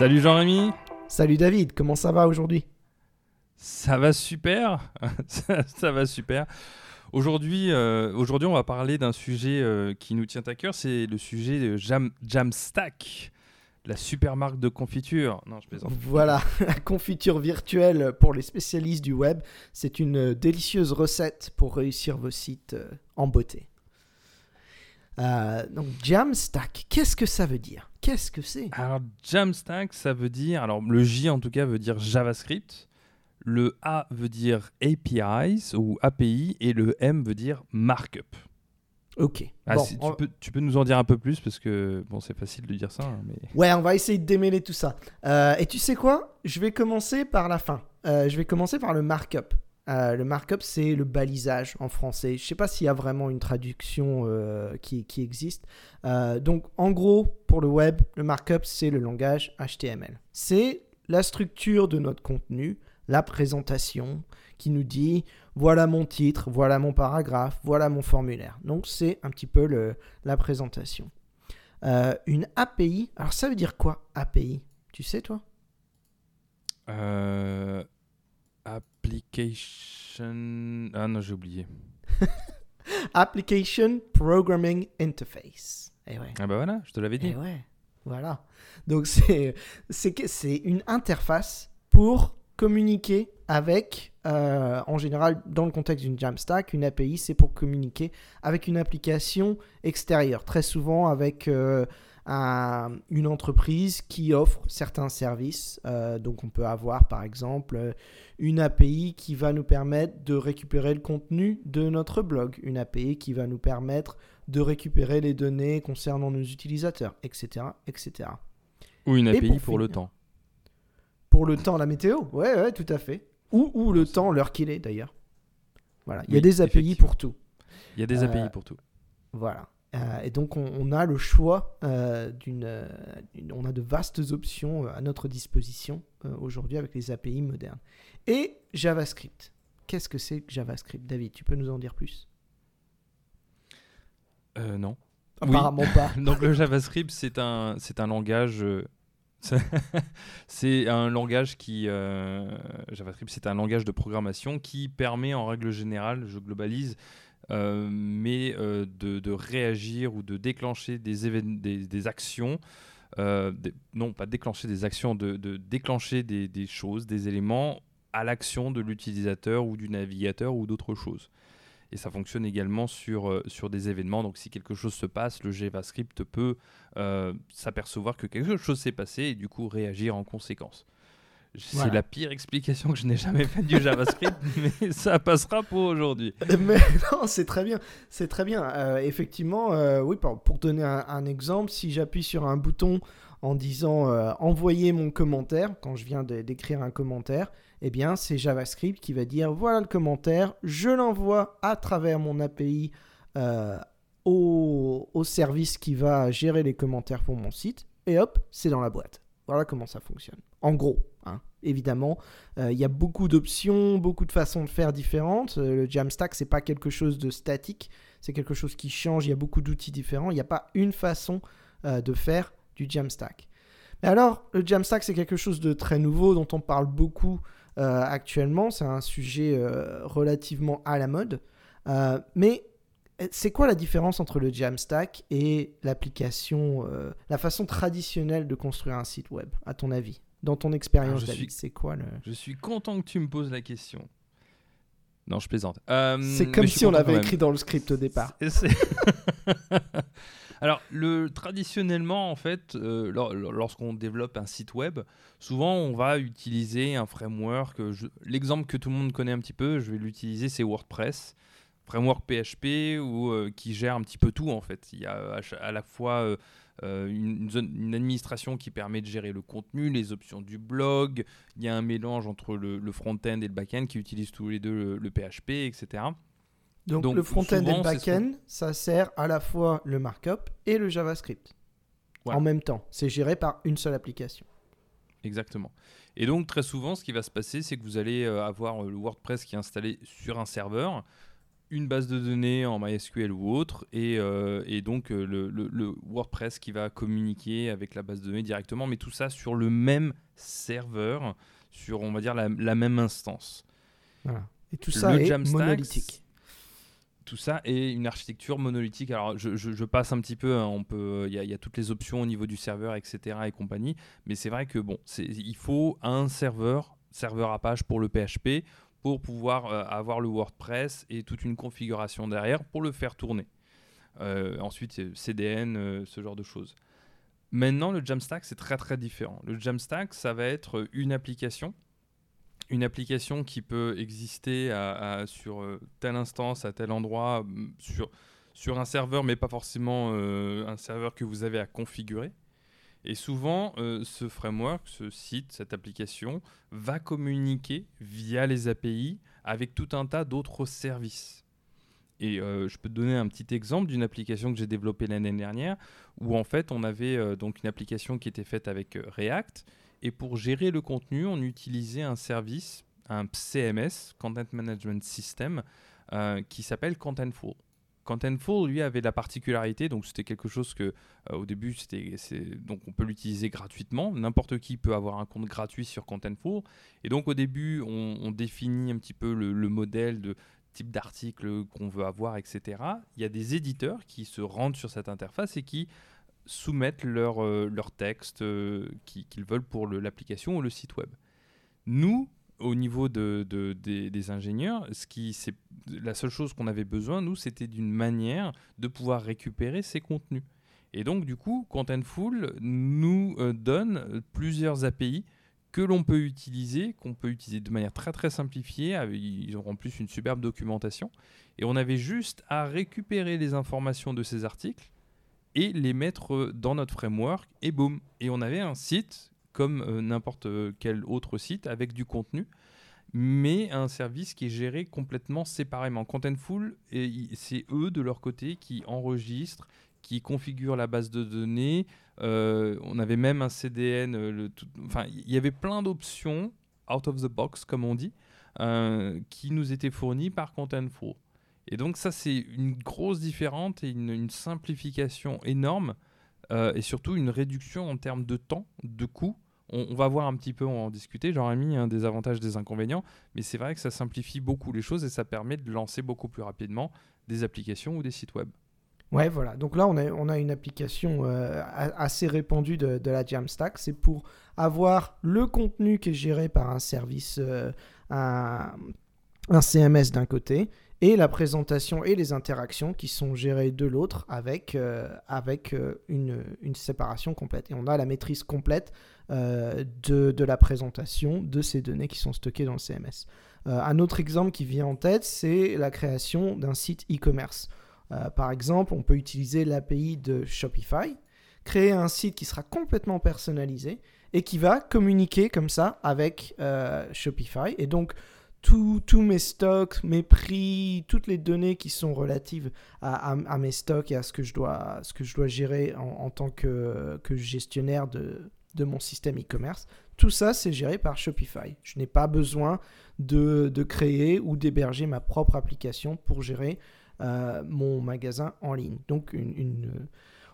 Salut Jean-Rémy Salut David, comment ça va aujourd'hui? Ça va super, ça, ça va super. Aujourd'hui, euh, aujourd'hui, on va parler d'un sujet euh, qui nous tient à cœur, c'est le sujet de Jam, Jamstack, la super marque de confiture. Non, je plaisante. Voilà, la confiture virtuelle pour les spécialistes du web, c'est une délicieuse recette pour réussir vos sites euh, en beauté. Euh, donc Jamstack, qu'est-ce que ça veut dire? Qu'est-ce que c'est? Alors, Jamstack, ça veut dire, alors le J en tout cas veut dire JavaScript, le A veut dire APIs ou API et le M veut dire markup. Ok. Ah, Bon, si- on- tu, peux, tu peux nous en dire un peu plus parce que bon, c'est facile de dire ça, hein, mais Ouais, on va essayer de démêler tout ça. Euh, et tu sais quoi? Je vais commencer par la fin. Euh, je vais commencer par le markup. Euh, le markup, c'est le balisage en français. Je sais pas s'il y a vraiment une traduction euh, qui, existe. Euh, donc, en gros, pour le web, le markup, c'est le langage HTML. C'est la structure de notre contenu, la présentation, qui nous dit voilà mon titre, voilà mon paragraphe, voilà mon formulaire. Donc, c'est un petit peu la présentation. Une API, alors ça veut dire quoi API Tu sais toi? Application. Ah non, j'ai oublié. Application Programming Interface. Eh ouais. Ah bah voilà, je te l'avais dit. Eh ouais. Voilà. Donc c'est une interface pour communiquer avec, euh, en général, dans le contexte d'une Jamstack, une API, c'est pour communiquer avec une application extérieure, très souvent avec euh, un- une entreprise qui offre certains services. Euh, donc on peut avoir, par exemple, euh, une API qui va nous permettre de récupérer le contenu de notre blog, une API qui va nous permettre de récupérer les données concernant nos utilisateurs, etc. etc. Ou une API pour pour, le temps. Pour le temps, la météo Ouais, ouais, tout à fait. Ou, ou le temps, l'heure qu'il est d'ailleurs. Voilà, il y a Oui, des API pour tout. Il y a des Euh, API pour tout. Voilà. Euh, et donc, on, on a le choix euh, d'une. euh, on a de vastes options à notre disposition aujourd'hui avec les API modernes. Et JavaScript. Qu'est-ce que c'est que JavaScript David, tu peux nous en dire plus? Non. Oui. Apparemment pas. Donc le JavaScript, c'est un, c'est un langage. c'est- un langage qui. JavaScript, c'est un langage de programmation qui permet, en règle générale, je globalise, euh, mais euh, de, réagir ou de déclencher des, actions. euh, non, pas déclencher des actions, de, déclencher des, des choses, des éléments à l'action de l'utilisateur ou du navigateur ou d'autres choses. Et ça fonctionne également sur, sur des événements. Donc si quelque chose se passe, le JavaScript peut s'apercevoir que quelque chose s'est passé et du coup réagir en conséquence. C'est la pire explication que je n'ai jamais faite du JavaScript, mais ça passera pour aujourd'hui. Mais non, c'est très bien. C'est très bien. Euh, effectivement, euh, oui, pour, pour donner un, un exemple, si j'appuie sur un bouton en disant euh, envoyer mon commentaire, quand je viens de- d'écrire un commentaire, eh bien, c'est JavaScript qui va dire voilà le commentaire, je l'envoie à travers mon API euh, au, au service qui va gérer les commentaires pour mon site, et hop, c'est dans la boîte. Voilà comment ça fonctionne. En gros, évidemment, euh, il y a beaucoup d'options, beaucoup de façons de faire différentes. Euh, le Jamstack, c'est pas quelque chose de statique, c'est quelque chose qui change. Il y a beaucoup d'outils différents. Il n'y a pas une façon euh, de faire du Jamstack. Mais alors, le Jamstack, c'est quelque chose de très nouveau dont on parle beaucoup actuellement. C'est un sujet relativement à la mode. Mais c'est quoi la différence entre le Jamstack et l'application, la façon traditionnelle de construire un site web, à ton avis? Dans ton expérience, David, suis- c'est quoi le... Je suis content que tu me poses la question. Non, je plaisante. Euh, C'est comme si on l'avait écrit dans le script au départ. Alors, le, traditionnellement, en fait, euh, lor- lor- lorsqu'on développe un site web, souvent on va utiliser un framework. euh, L'exemple que tout le monde connaît un petit peu, je vais l'utiliser, c'est WordPress. Framework PHP ou euh, qui gère un petit peu tout en fait. Il y a à, la fois euh, euh, une, une zone- une administration qui permet de gérer le contenu, les options du blog. Il y a un mélange entre le, le front-end et le back-end qui utilisent tous les deux le, le PHP, etc. Donc, Donc, le front-end et le back-end, ça sert à la fois le markup et le JavaScript. Voilà. En même temps, c'est géré par une seule application. Exactement. Et donc très souvent, ce qui va se passer, c'est que vous allez euh, avoir euh, le WordPress qui est installé sur un serveur. Une base de données en MySQL ou autre, et, et donc le, WordPress qui va communiquer avec la base de données directement, mais tout ça sur le même serveur, sur on va dire la, même instance. Et tout ça est monolithique tout ça est une architecture monolithique. Alors, je, passe un petit peu, hein, on peut, il y, a toutes les options au niveau du serveur, etc. et compagnie. Mais c'est vrai que bon, il faut un serveur, serveur Apache pour le PHP, pour pouvoir euh, avoir le WordPress et toute une configuration derrière pour le faire tourner. Euh, ensuite, CDN, euh, ce genre de choses. Maintenant, le Jamstack, c'est très très différent. Le Jamstack, ça va être une application une application qui peut exister sur telle instance, à tel endroit, sur, un serveur, mais pas forcément un serveur que vous avez à configurer. Et souvent, euh, ce framework, ce site, cette application, va communiquer via les API avec tout un tas d'autres services. Et je peux te donner un petit exemple d'une application que j'ai développée l'année dernière, où en fait on avait donc une application qui était faite avec React, et pour gérer le contenu, on utilisait un service, un CMS, Content Management System, euh, qui s'appelle Contentful. Contentful, lui, avait la particularité, donc c'était quelque chose que euh, au début, c'était, donc on peut l'utiliser gratuitement. N'importe qui peut avoir un compte gratuit sur Contentful. Et donc au début, on, définit un petit peu le, le modèle de type d'article qu'on veut avoir, etc. Il y a des éditeurs qui se rendent sur cette interface et qui soumettent leur, euh, texte euh, qu'ils veulent pour l'application ou le site web. Nous, au niveau de, des, ingénieurs, ce qui, la seule chose qu'on avait besoin, nous, c'était d'une manière de pouvoir récupérer ces contenus. Et donc, du coup, Contentful nous euh, donne plusieurs API que l'on peut utiliser, qu'on peut utiliser de manière très très simplifiée. Ils ont en plus une superbe documentation. Et on avait juste à récupérer les informations de ces articles et les mettre dans notre framework et boum. Et on avait un site comme euh, n'importe quel autre site avec du contenu, mais un service qui est géré complètement séparément. Contentful, c'est eux de leur côté qui enregistrent, qui configurent la base de données. Euh, on avait même un CDN. Euh, Enfin, il y avait plein d'options out of the box, comme on dit, qui nous étaient fournies par Contentful. Et donc ça, c'est une grosse différence et une, simplification énorme euh, et surtout une réduction en termes de temps, de coût. On, va voir un petit peu, on en discuter, j'aurais mis un des avantages, des inconvénients, mais c'est vrai que ça simplifie beaucoup les choses et ça permet de lancer beaucoup plus rapidement des applications ou des sites web. Ouais, voilà. Donc là, on a, une application euh, assez répandue de, la Jamstack. C'est pour avoir le contenu qui est géré par un service, euh, un CMS d'un côté, et la présentation et les interactions qui sont gérées de l'autre avec, euh, avec euh, une, une, séparation complète. Et on a la maîtrise complète euh, de, de, la présentation de ces données qui sont stockées dans le CMS. un autre exemple qui vient en tête, c'est la création d'un site e-commerce. par exemple, on peut utiliser l'API de Shopify, créer un site qui sera complètement personnalisé et qui va communiquer comme ça avec Shopify. Et donc, tous mes stocks, mes prix, toutes les données qui sont relatives à, mes stocks et à ce que je dois, ce que je dois gérer en, tant que, gestionnaire de, mon système e-commerce, tout ça, c'est géré par Shopify. Je n'ai pas besoin de, créer ou d'héberger ma propre application pour gérer euh, mon magasin en ligne. Donc,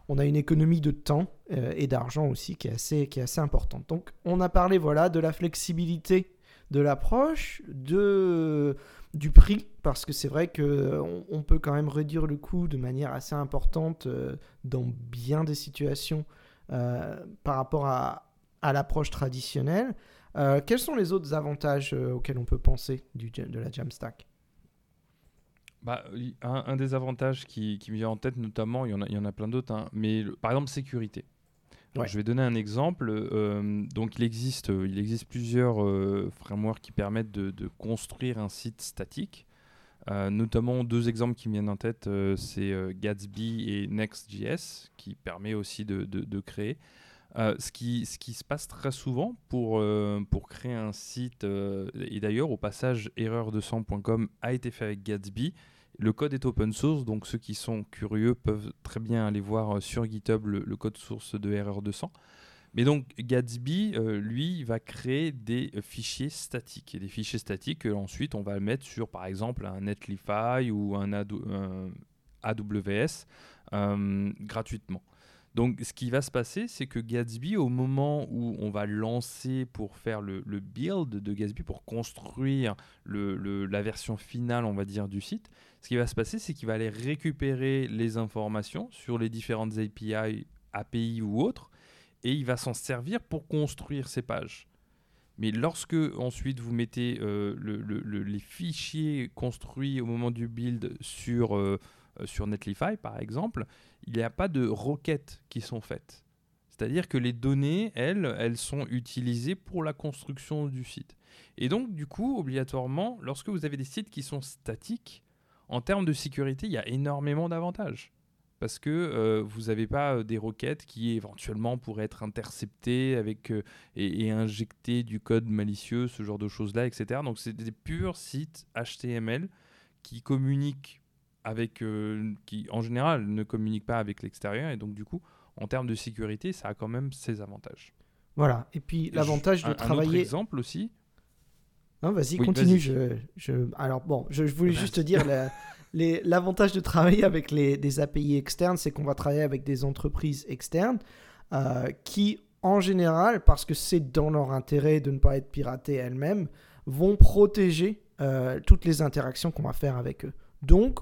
on a une économie de temps euh, et d'argent aussi qui est, assez, qui est assez importante. Donc, on a parlé voilà, de la flexibilité de l'approche, de du prix, parce que c'est vrai qu'on on peut quand même réduire le coût de manière assez importante euh, dans bien des situations euh, par rapport à, à l'approche traditionnelle. Euh, quels sont les autres avantages auxquels on peut penser du, de la Jamstack bah, un, des avantages qui, qui, me vient en tête, notamment, il y en a, il y en a plein d'autres, hein, mais par exemple sécurité. Je vais donner un exemple. Euh, donc, il existe, euh, il existe plusieurs euh, frameworks qui permettent de, construire un site statique. notamment deux exemples qui me viennent en tête, c'est Gatsby et Next.js, qui permet aussi de, de créer. ce, qui, ce qui se passe très souvent pour, pour créer un site, et d'ailleurs au passage erreur200.com a été fait avec Gatsby, le code est open source, donc ceux qui sont curieux peuvent très bien aller voir euh, sur GitHub le, code source de RR200. Mais donc Gatsby, lui, va créer des fichiers statiques. Et des fichiers statiques que ensuite on va mettre sur, par exemple, un Netlify ou un, AWS gratuitement. Donc, ce qui va se passer, c'est que Gatsby, au moment où on va lancer pour faire le, build de Gatsby, pour construire la version finale, on va dire, du site, ce qui va se passer, c'est qu'il va aller récupérer les informations sur les différentes API, API ou autres, et il va s'en servir pour construire ces pages. Mais lorsque ensuite vous mettez euh, les fichiers construits au moment du build sur euh, sur Netlify, par exemple, il n'y a pas de requêtes qui sont faites. C'est-à-dire que les données, elles, elles sont utilisées pour la construction du site. Et donc, du coup, obligatoirement, lorsque vous avez des sites qui sont statiques, en termes de sécurité, il y a énormément d'avantages. Parce que euh, vous n'avez pas euh, des requêtes qui éventuellement pourraient être interceptées avec, et, et, injecter du code malicieux, ce genre de choses-là, etc. Donc c'est des purs sites HTML qui communiquent avec, euh, qui en général ne communique pas avec l'extérieur. Et donc, du coup, en termes de sécurité, ça a quand même ses avantages. Voilà. Et puis, l'avantage de travailler. Un autre exemple aussi. Non, vas-y, continue. je, je, Alors, bon, je, voulais juste dire. L'avantage de travailler avec les, des API externes, c'est qu'on va travailler avec des entreprises externes euh, qui, en général, parce que c'est dans leur intérêt de ne pas être piratées elles-mêmes, vont protéger euh, toutes les interactions qu'on va faire avec eux. Donc,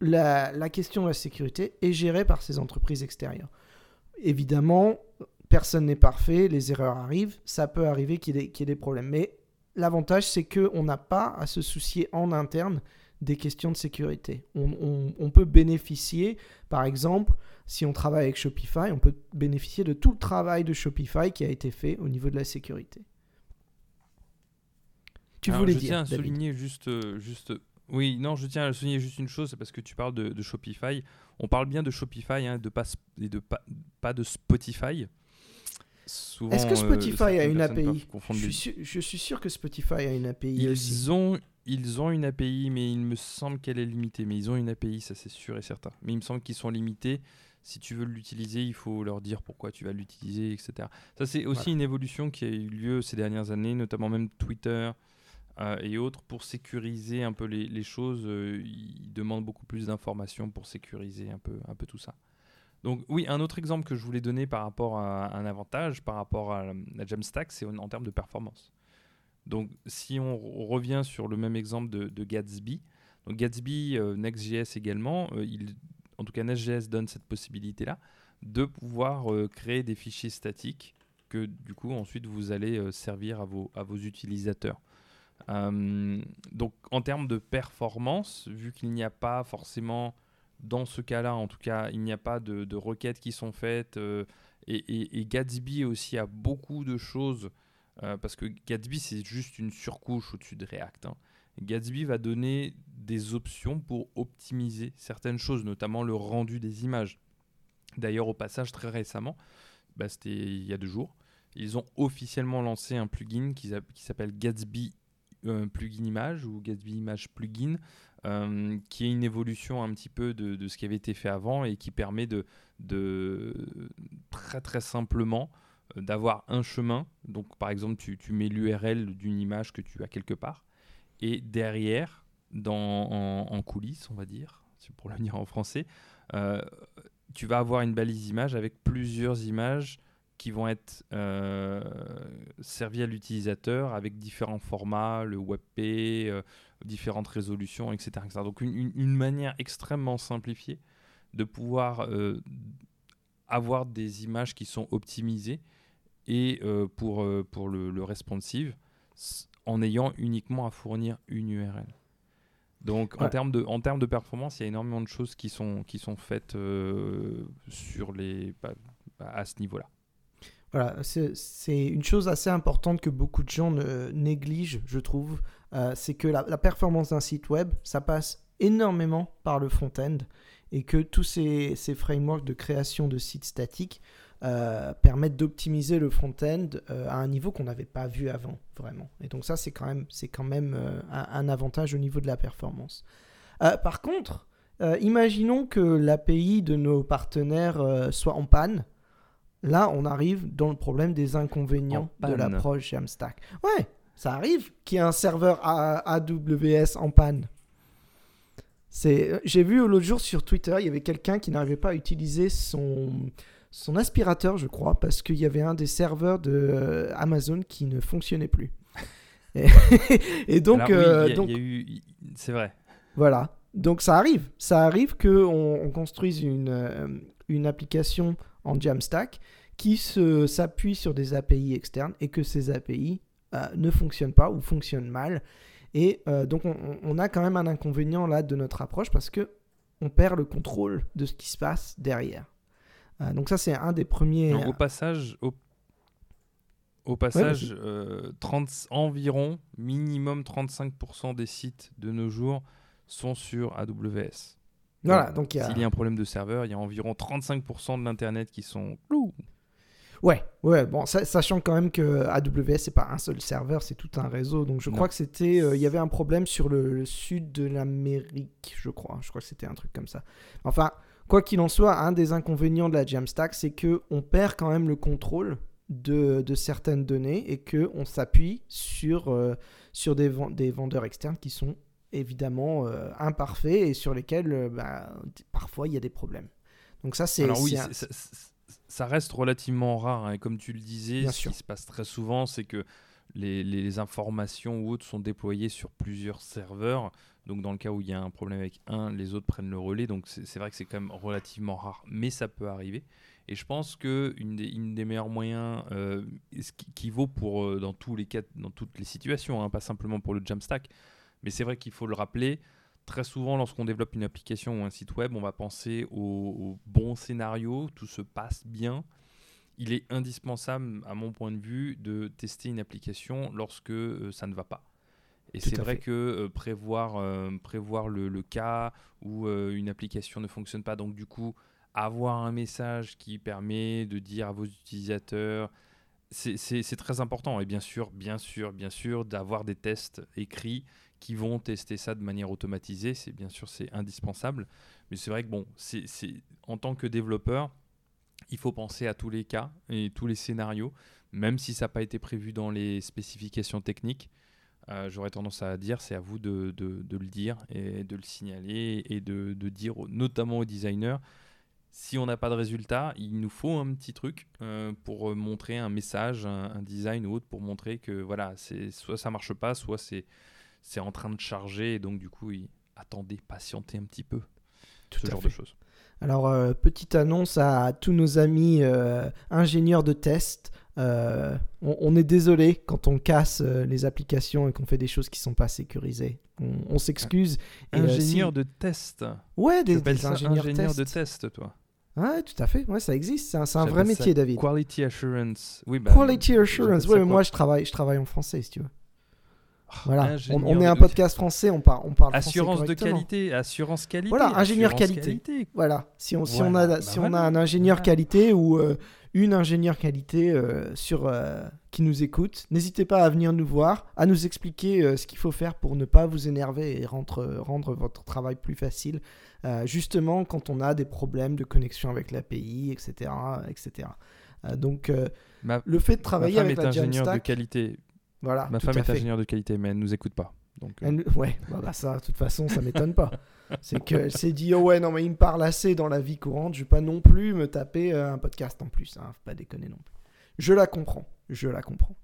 la, question de la sécurité est gérée par ces entreprises extérieures. Évidemment, personne n'est parfait, les erreurs arrivent, ça peut arriver qu'il y, ait des problèmes. Mais l'avantage, c'est qu'on n'a pas à se soucier en interne des questions de sécurité. On, peut bénéficier, par exemple, si on travaille avec Shopify, on peut bénéficier de tout le travail de Shopify qui a été fait au niveau de la sécurité. Tu voulais je dire. Tiens à souligner juste, euh, juste oui, non, je tiens à souligner juste une chose, c'est parce que tu parles de, Shopify. On parle bien de Shopify hein, de pas, et de pas, pas de Spotify. Est-ce que euh, Spotify a une API je suis, je suis, sûr que Spotify a une API ils aussi. Ont, ils ont une API, mais il me semble qu'elle est limitée. Mais ils ont une API, ça c'est sûr et certain. Mais il me semble qu'ils sont limités. Si tu veux l'utiliser, il faut leur dire pourquoi tu vas l'utiliser, etc. Ça c'est aussi une évolution qui a eu lieu ces dernières années, notamment même Twitter, euh, et autres pour sécuriser un peu les, choses. Euh, ils demandent beaucoup plus d'informations pour sécuriser un peu, un peu tout ça. Donc oui, un autre exemple que je voulais donner par rapport à un avantage, par rapport à la Jamstack, c'est en, termes de performance. Donc si on revient sur le même exemple de, Gatsby, donc Gatsby, euh, Next.js également, en tout cas Next.js donne cette possibilité-là de pouvoir créer des fichiers statiques que du coup ensuite vous allez servir à vos, à vos utilisateurs. Euh, donc en termes de performance, vu qu'il n'y a pas forcément, dans ce cas-là en tout cas, il n'y a pas de, requêtes qui sont faites, euh, et, Gatsby aussi a beaucoup de choses, euh, parce que Gatsby c'est juste une surcouche au-dessus de React. Hein. Gatsby va donner des options pour optimiser certaines choses, notamment le rendu des images. D'ailleurs, au passage, très récemment, bah, c'était il y a deux jours, ils ont officiellement lancé un plugin qui s'appelle Gatsby plugin image ou Gatsby Image Plugin, euh, qui est une évolution un petit peu de, ce qui avait été fait avant et qui permet de, très très simplement euh, d'avoir un chemin. Donc par exemple, tu, mets l'URL d'une image que tu as quelque part et derrière, dans, en, coulisses, on va dire, pour le dire en français, tu vas avoir une balise image avec plusieurs images qui vont être euh, servis à l'utilisateur avec différents formats, le WebP, euh, différentes résolutions, etc. Donc une, une, manière extrêmement simplifiée de pouvoir euh, avoir des images qui sont optimisées et pour, pour le, le, responsive en ayant uniquement à fournir une URL. Donc en, termes de, en termes de performance, il y a énormément de choses qui sont, qui sont faites sur les, bah, à ce niveau-là. Voilà, c'est une chose assez importante que beaucoup de gens négligent, je trouve. Euh, c'est que la, performance d'un site web, ça passe énormément par le front-end et que tous ces, frameworks de création de sites statiques euh, permettent d'optimiser le front-end euh, à un niveau qu'on n'avait pas vu avant, vraiment. Et donc ça, c'est quand même, un, un, avantage au niveau de la performance. par contre, imaginons que l'API de nos partenaires soit en panne là, on arrive dans le problème des inconvénients En de l'approche Jamstack. Ouais, ça arrive qu'il y ait un serveur AWS en panne. C'est, j'ai vu l'autre jour sur Twitter, il y avait quelqu'un qui n'arrivait pas à utiliser son, son aspirateur, je crois, parce qu'il y avait un des serveurs de euh, Amazon qui ne fonctionnait plus. Et, et donc, oui, euh, donc c'est vrai. voilà. Donc ça arrive. Ça arrive qu'on on construise une, euh, une application en Jamstack qui s'appuie sur des API externes et que ces API euh, ne fonctionnent pas ou fonctionnent mal. Et euh, donc on, a quand même un inconvénient là de notre approche parce que on perd le contrôle de ce qui se passe derrière. Euh, donc ça c'est un des premiers... Donc, au passage, au, au passage 30 environ, minimum 35% des sites de nos jours sont sur AWS. Voilà, donc il y a... S'il y a un problème de serveur, il y a environ 35% de l'Internet qui sont. Ouais, ouais, bon, sa- sachant quand même que AWS, c'est pas un seul serveur, c'est tout un réseau. Donc je Non. crois que c'était. euh, Il y avait un problème sur le, le sud de l'Amérique, je crois. Je crois que c'était un truc comme ça. Enfin, quoi qu'il en soit, un des inconvénients de la Jamstack, c'est que on perd quand même le contrôle de, de certaines données et que on s'appuie sur, euh, sur des, des vendeurs externes qui sont évidemment euh, imparfaits et sur lesquels euh, bah, parfois il y a des problèmes. Donc ça, c'est. Alors oui, un- ça, reste relativement rare. hein, et comme tu le disais, Bien ce sûr. qui se passe très souvent, c'est que les, les informations ou autres sont déployées sur plusieurs serveurs. Donc dans le cas où il y a un problème avec un, les autres prennent le relais. Donc c'est c'est vrai que c'est quand même relativement rare, mais ça peut arriver. Et je pense que une des, une des meilleurs moyens, euh, ce qui, qui vaut pour euh, dans tous les cas, dans toutes les situations, hein, pas simplement pour le Jamstack, mais c'est vrai qu'il faut le rappeler. Très souvent, lorsqu'on développe une application ou un site web, on va penser au, au bon scénario, tout se passe bien. Il est indispensable, à mon point de vue, de tester une application lorsque euh, ça ne va pas. Et c'est vrai fait. que euh, prévoir, euh, prévoir le, le cas où une application ne fonctionne pas, donc du coup, avoir un message qui permet de dire à vos utilisateurs, c'est très important. Et bien sûr, bien sûr, bien sûr, d'avoir des tests écrits qui vont tester ça de manière automatisée. C'est bien sûr, c'est indispensable. Mais c'est vrai que bon, c'est en tant que développeur, il faut penser à tous les cas et tous les scénarios, même si ça n'a pas été prévu dans les spécifications techniques. Euh, J'aurais tendance à dire, c'est à vous de, de- le dire et de le signaler et de, de dire, notamment aux designers, si on n'a pas de résultat, il nous faut un petit truc euh, pour montrer un message, un, un design ou autre, pour montrer que voilà, soit ça marche pas, soit c'est c'est en train de charger et donc du coup, il- attendez, patientez un petit peu, Tout ce genre fait. de choses. Alors, euh, petite annonce à tous nos amis euh, ingénieurs de test. Euh, on, on est désolé quand on casse les applications et qu'on fait des choses qui sont pas sécurisées. On, on s'excuse. Et, Ingénieur si- de test. Ouais, des, des ingénieurs, ingénieur de test, toi Ouais, tout à fait. Ouais, ça existe. C'est un, vrai métier, David. Quality assurance. Oui, bah, Quality assurance. ça mais moi je travaille, je travaille en français, si tu veux. Voilà. On, ingénieur on est un de- podcast français, on, par- on parle Assurance français de qualité, assurance qualité. Voilà, ingénieur qualité. Voilà, si on, si Voilà, on, a, bah si on a un ingénieur voilà. qualité ou euh, une ingénieure qualité euh, sur, euh, qui nous écoute, n'hésitez pas à venir nous voir, à nous expliquer euh, ce qu'il faut faire pour ne pas vous énerver et rendre, rendre votre travail plus facile, euh, justement quand on a des problèmes de connexion avec l'API, etc. etc. Euh, donc, euh, Ma, le fait de ma travailler femme avec est la ingénieure de qualité. Voilà, Ma femme est ingénieure de qualité, mais elle nous écoute pas. Donc, euh, Elle- ouais, bah, bah, ça, de toute façon, ça m'étonne pas. C'est qu'elle s'est dit, oh ouais, non, mais il me parle assez dans la vie courante, je vais pas non plus me taper euh, un podcast en plus, hein, faut pas déconner non plus. Je la comprends, je la comprends.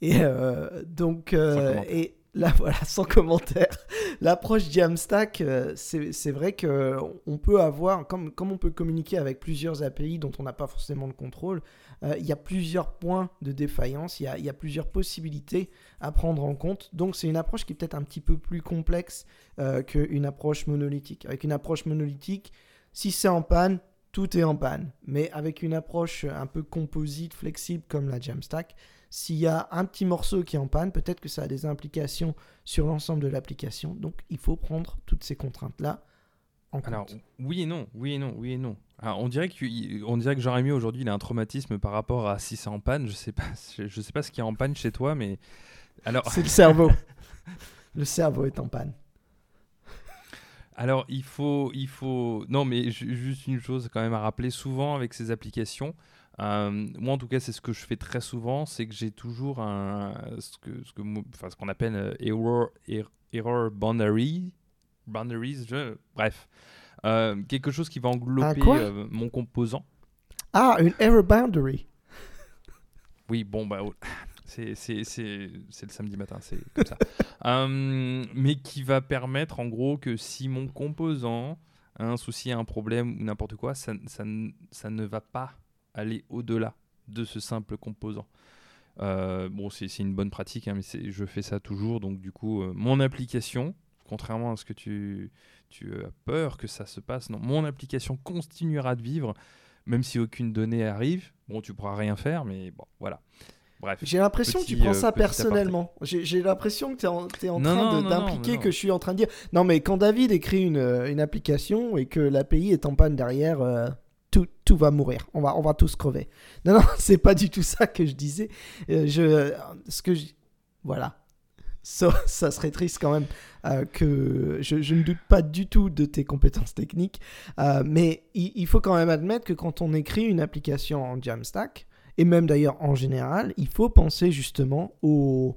Et euh, donc, et là, voilà, sans commentaire. L'approche Jamstack, euh, c'est vrai que on peut avoir, comme, comme on peut communiquer avec plusieurs API dont on n'a pas forcément le contrôle, euh, il y a plusieurs points de défaillance, il y a, plusieurs possibilités à prendre en compte. Donc c'est une approche qui est peut-être un petit peu plus complexe euh, qu'une approche monolithique. Avec une approche monolithique, si c'est en panne, tout est en panne. Mais avec une approche un peu composite, flexible comme la Jamstack, s'il y a un petit morceau qui est en panne, peut-être que ça a des implications sur l'ensemble de l'application. Donc il faut prendre toutes ces contraintes-là en compte. Alors, oui et non, oui et non, oui et non. Alors, on dirait que, on dirait que Jérémy aujourd'hui, il a un traumatisme par rapport à si c'est en panne. Je sais pas, je, sais pas ce qui est en panne chez toi, mais alors, C'est le cerveau. le cerveau est en panne. Alors, il faut, il faut. Non, mais juste une chose quand même à rappeler souvent avec ces applications. Euh, moi, en tout cas, c'est ce que je fais très souvent, c'est que j'ai toujours un, ce que, ce que, enfin, ce qu'on appelle euh, error, er, error boundary, boundaries, je, bref, euh, quelque chose qui va englober mon composant. Ah, une error boundary. Oui, bon, bah, oh, c'est le samedi matin, c'est comme ça. mais qui va permettre, en gros, que si mon composant a un souci, un problème ou n'importe quoi, ça, ça, ça ne va pas aller au-delà de ce simple composant. Euh, bon, c'est une bonne pratique, hein, mais je fais ça toujours. Donc, du coup, euh, mon application, contrairement à ce que tu, tu as peur que ça se passe, non, mon application continuera de vivre, même si aucune donnée arrive. Bon, tu pourras rien faire, mais bon, voilà. Bref. J'ai l'impression que tu prends ça euh, personnellement. J'ai l'impression que tu es en, es en train d'impliquer que je suis en train de dire. Non, mais quand David écrit une, une application et que l'API est en panne derrière, tout, tout, va mourir. On va, on va tous crever. Non, non, c'est pas du tout ça que je disais. Euh, je, ce que je, voilà. Ça, serait triste quand même euh, que je, ne doute pas du tout de tes compétences techniques, euh, mais il, faut quand même admettre que quand on écrit une application en Jamstack, et même d'ailleurs en général, il faut penser justement aux,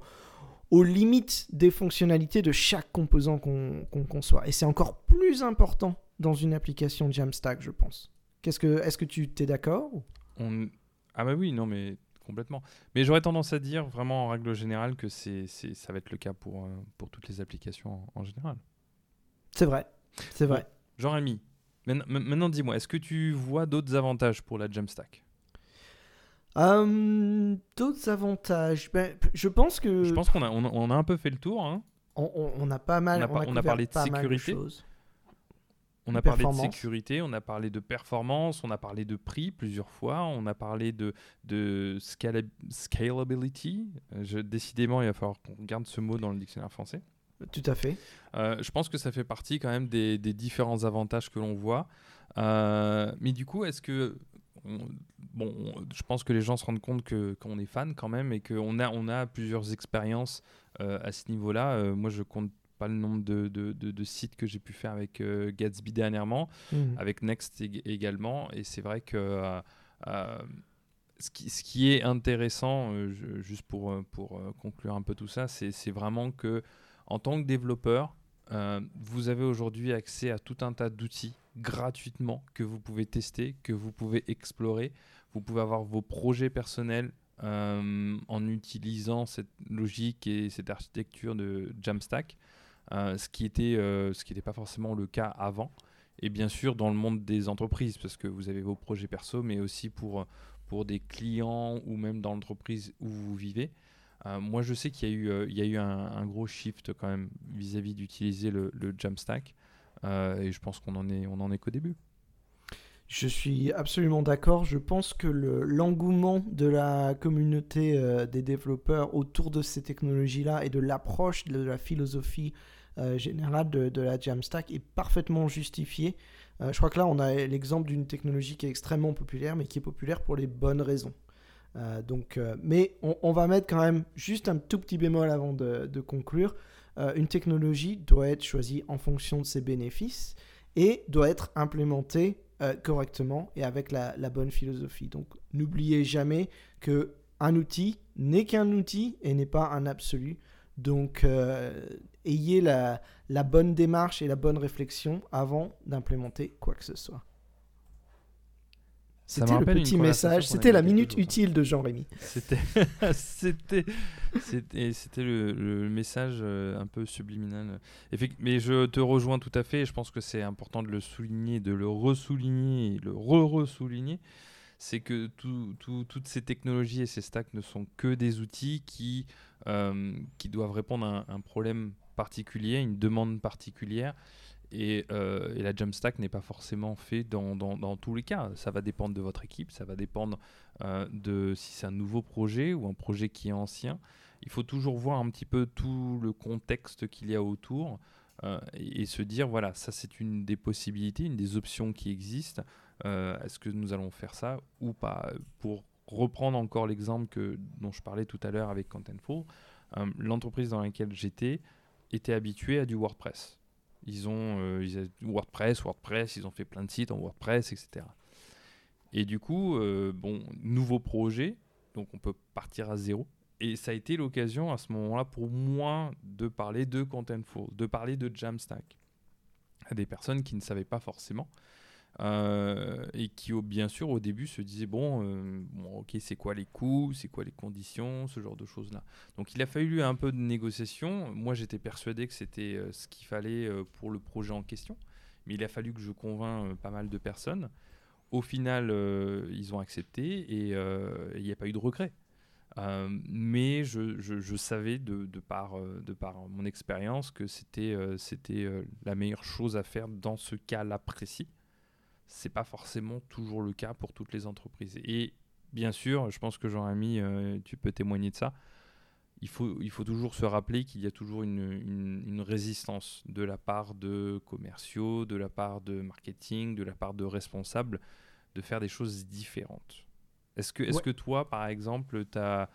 limites des fonctionnalités de chaque composant qu'on conçoit. Et c'est encore plus important dans une application Jamstack, je pense. Qu'est-ce que, est-ce que tu t'es d'accord. Ah bah oui, non mais complètement. Mais j'aurais tendance à dire vraiment en règle générale que c'est, ça va être le cas pour, euh, pour toutes les applications en, général. C'est vrai, c'est vrai. Jean-Rémy, maintenant, dis-moi, est-ce que tu vois d'autres avantages pour la Jamstack? Hum, D'autres avantages ben, Je pense que... Je pense qu'on a, on, a un peu fait le tour. Hein. On, on, a pas mal... On a, parlé de sécurité. On a parlé de sécurité, on a parlé de performance, on a parlé de prix plusieurs fois, on a parlé de, de scalability. Euh, je, décidément, il va falloir qu'on garde ce mot dans le dictionnaire français. Tout à fait. Euh, je pense que ça fait partie quand même des, différents avantages que l'on voit. Euh, mais du coup, est-ce que bon, je pense que les gens se rendent compte que qu'on est fan quand même et qu'on a on a plusieurs expériences à ce niveau-là. moi, je compte pas le nombre de, de, de, sites que j'ai pu faire avec euh, Gatsby dernièrement, mhm. avec Next également. Et c'est vrai que euh, euh, ce, qui, ce, qui, est intéressant, juste pour, pour conclure un peu tout ça, c'est vraiment que en tant que développeur, vous avez aujourd'hui accès à tout un tas d'outils gratuitement que vous pouvez tester, que vous pouvez explorer. Vous pouvez avoir vos projets personnels en utilisant cette logique et cette architecture de Jamstack. Euh, ce qui était euh, ce qui n'était pas forcément le cas avant. Et bien sûr dans le monde des entreprises, parce que vous avez vos projets perso, mais aussi pour, pour des clients ou même dans l'entreprise où vous vivez. Euh, moi, je sais qu'il y a eu, il y a eu un, gros shift quand même vis-à-vis d'utiliser le, Jamstack. et je pense qu'on en est, on en est qu'au début. Je suis absolument d'accord. Je pense que l'engouement de la communauté des développeurs autour de ces technologies-là et de l'approche de la philosophie euh, générale de, la Jamstack est parfaitement justifié. Euh, je crois que là, on a l'exemple d'une technologie qui est extrêmement populaire, mais qui est populaire pour les bonnes raisons. Euh, donc, mais on, va mettre quand même juste un tout petit bémol avant de, conclure. une technologie doit être choisie en fonction de ses bénéfices et doit être implémentée correctement et avec la, bonne philosophie. Donc, n'oubliez jamais que un outil n'est qu'un outil et n'est pas un absolu. Donc, ayez la, la, bonne démarche et la bonne réflexion avant d'implémenter quoi que ce soit. C'était le petit message, c'était la minute utile de Jean-Rémy. C'était, c'était, c'était, le, le, message euh, un peu subliminal. Mais je te rejoins tout à fait. Je pense que c'est important de le souligner, de le ressouligner, le re-ressouligner. C'est que toutes ces technologies et ces stacks ne sont que des outils qui, euh, qui doivent répondre à un, un problème particulier, une demande particulière. Et, euh, et, la Jamstack n'est pas forcément fait dans, dans, tous les cas. Ça va dépendre de votre équipe, ça va dépendre euh, de si c'est un nouveau projet ou un projet qui est ancien. Il faut toujours voir un petit peu tout le contexte qu'il y a autour euh, et, se dire voilà, ça c'est une des possibilités, une des options qui existent. Est-ce que nous allons faire ça ou pas? Pour reprendre encore l'exemple dont je parlais tout à l'heure avec Contentful, l'entreprise dans laquelle j'étais était habitué à du WordPress. Ils ont, euh, WordPress, WordPress, ils ont fait plein de sites en WordPress, etc. Et du coup, euh, bon, nouveau projet, donc on peut partir à zéro. Et ça a été l'occasion à ce moment-là pour moi de parler de Contentful, de parler de Jamstack à des personnes qui ne savaient pas forcément. Euh, et qui, bien sûr, au début se disaient bon, euh, bon ok, c'est quoi les coûts, c'est quoi les conditions, ce genre de choses-là. Donc, il a fallu un peu de négociation. Moi, j'étais persuadé que c'était euh, ce qu'il fallait pour le projet en question, mais il a fallu que je convainc pas mal de personnes. Au final, ils ont accepté et il n'y a pas eu de regret. mais je, savais de, par, mon expérience que c'était la meilleure chose à faire dans ce cas-là précis c'est pas forcément toujours le cas pour toutes les entreprises. Et bien sûr, je pense que Jean-Ami, euh, tu peux témoigner de ça. Il faut, il faut toujours se rappeler qu'il y a toujours une, une, résistance de la part de commerciaux, de la part de marketing, de la part de responsables de faire des choses différentes. Est-ce que, est que toi, par exemple, as,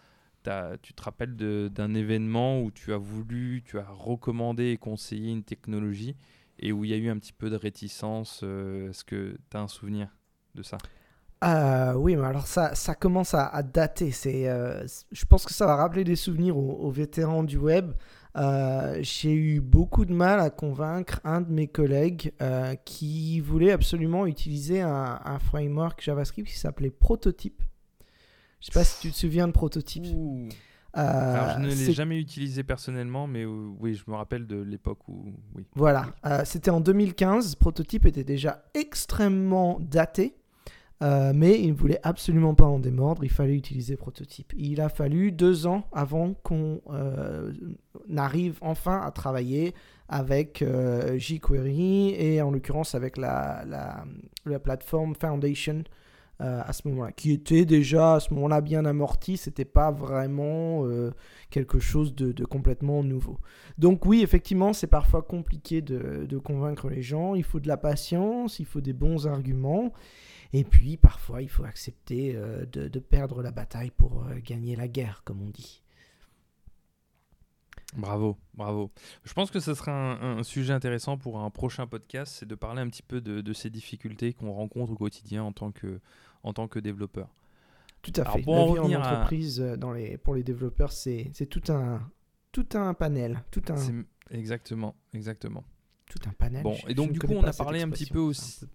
as, tu te rappelles d'un événement où tu as voulu, tu as recommandé et conseillé une technologie et où il y a eu un petit peu de réticence. Euh, est-ce que tu as un souvenir de ça? Euh, oui, mais alors ça, ça commence à, dater. C'est, euh, je pense que ça va rappeler des souvenirs aux, vétérans du web. j'ai eu beaucoup de mal à convaincre un de mes collègues qui voulait absolument utiliser un, un framework JavaScript qui s'appelait Prototype. Je sais pas si tu te souviens de Prototype. Alors, je ne l'ai jamais utilisé personnellement, mais oui, je me rappelle de l'époque où. Oui. Voilà, euh, c'était en 2015. Prototype était déjà extrêmement daté, euh, mais il ne voulait absolument pas en démordre. Il fallait utiliser Prototype. Il a fallu deux ans avant qu'on euh, arrive enfin à travailler avec jQuery et en l'occurrence avec la, la, la plateforme Foundation euh, à ce moment-là, qui était déjà à ce moment-là bien amorti, c'était pas vraiment euh, quelque chose de, complètement nouveau. Donc oui, effectivement, c'est parfois compliqué de, convaincre les gens, il faut de la patience, il faut des bons arguments, et puis parfois il faut accepter euh, de, perdre la bataille pour gagner la guerre, comme on dit. Bravo, bravo. Je pense que ce sera un, sujet intéressant pour un prochain podcast, c'est de parler un petit peu de, de ces difficultés qu'on rencontre au quotidien en tant que, en tant que développeur. Tout à fait. Pour La vie en entreprise euh, dans les, pour les développeurs, c'est tout un, tout un panel. Tout un... Exactement, exactement. Tout un panel. Bon, et donc du coup, on a parlé un petit peu aussi.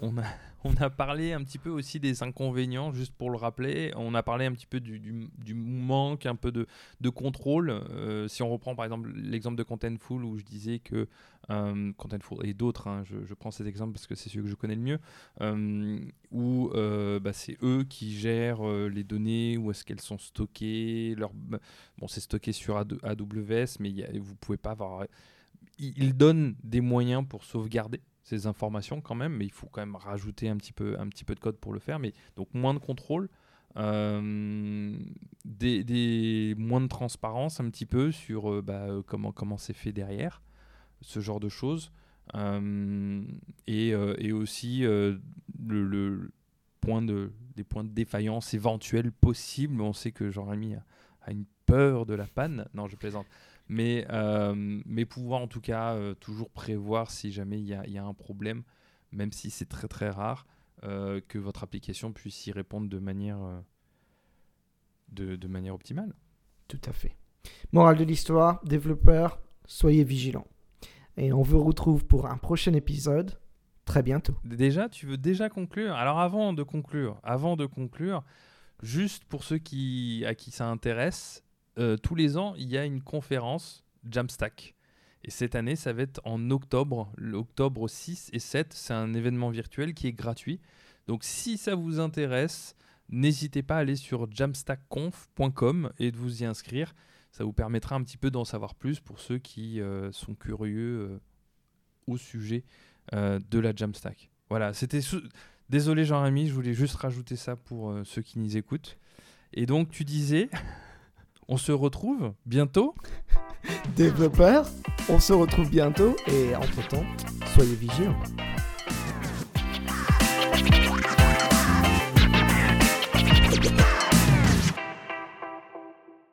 On a, on a parlé un petit peu aussi des inconvénients, juste pour le rappeler. On a parlé un petit peu du, manque, un peu de, de contrôle. Euh, si on reprend par exemple l'exemple de Contentful où je disais que euh, Contentful et d'autres, hein, je, je, prends cet exemple parce que c'est celui que je connais le mieux, euh, où euh, bah, c'est eux qui gèrent les données, où est-ce qu'elles sont stockées. Leur... Bon, c'est stocké sur AWS, mais y vous pouvez pas avoir. Ils donnent des moyens pour sauvegarder ces informations quand même, mais il faut quand même rajouter un petit peu, un petit peu de code pour le faire. Mais donc moins de contrôle, euh, des, moins de transparence un petit peu sur euh, bah, euh, comment comment c'est fait derrière, ce genre de choses, et, et, aussi le, point de des points de défaillance éventuels possibles. On sait que Jean-Rémy a, a, une peur de la panne. Non, je plaisante mais, euh, mais pouvoir en tout cas euh, toujours prévoir si jamais il y, y a, un problème, même si c'est très très rare, euh, que votre application puisse y répondre de manière, de, de, manière optimale. Tout à fait. Morale de l'histoire, développeurs, soyez vigilants. Et on vous retrouve pour un prochain épisode très bientôt. Déjà, tu veux déjà conclure? Alors avant de conclure, avant de conclure, juste pour ceux qui, à qui ça intéresse, euh, tous les ans, il y a une conférence Jamstack. Et cette année, ça va être en octobre, l'octobre 6 et 7. C'est un événement virtuel qui est gratuit. Donc si ça vous intéresse, n'hésitez pas à aller sur jamstackconf.com et de vous y inscrire. Ça vous permettra un petit peu d'en savoir plus pour ceux qui euh, sont curieux euh, au sujet de la Jamstack. Voilà, c'était... Désolé Jean-Rémy, je voulais juste rajouter ça pour ceux qui nous écoutent. Et donc tu disais... On se retrouve bientôt. Développeurs, on se retrouve bientôt et entre-temps, soyez vigilants.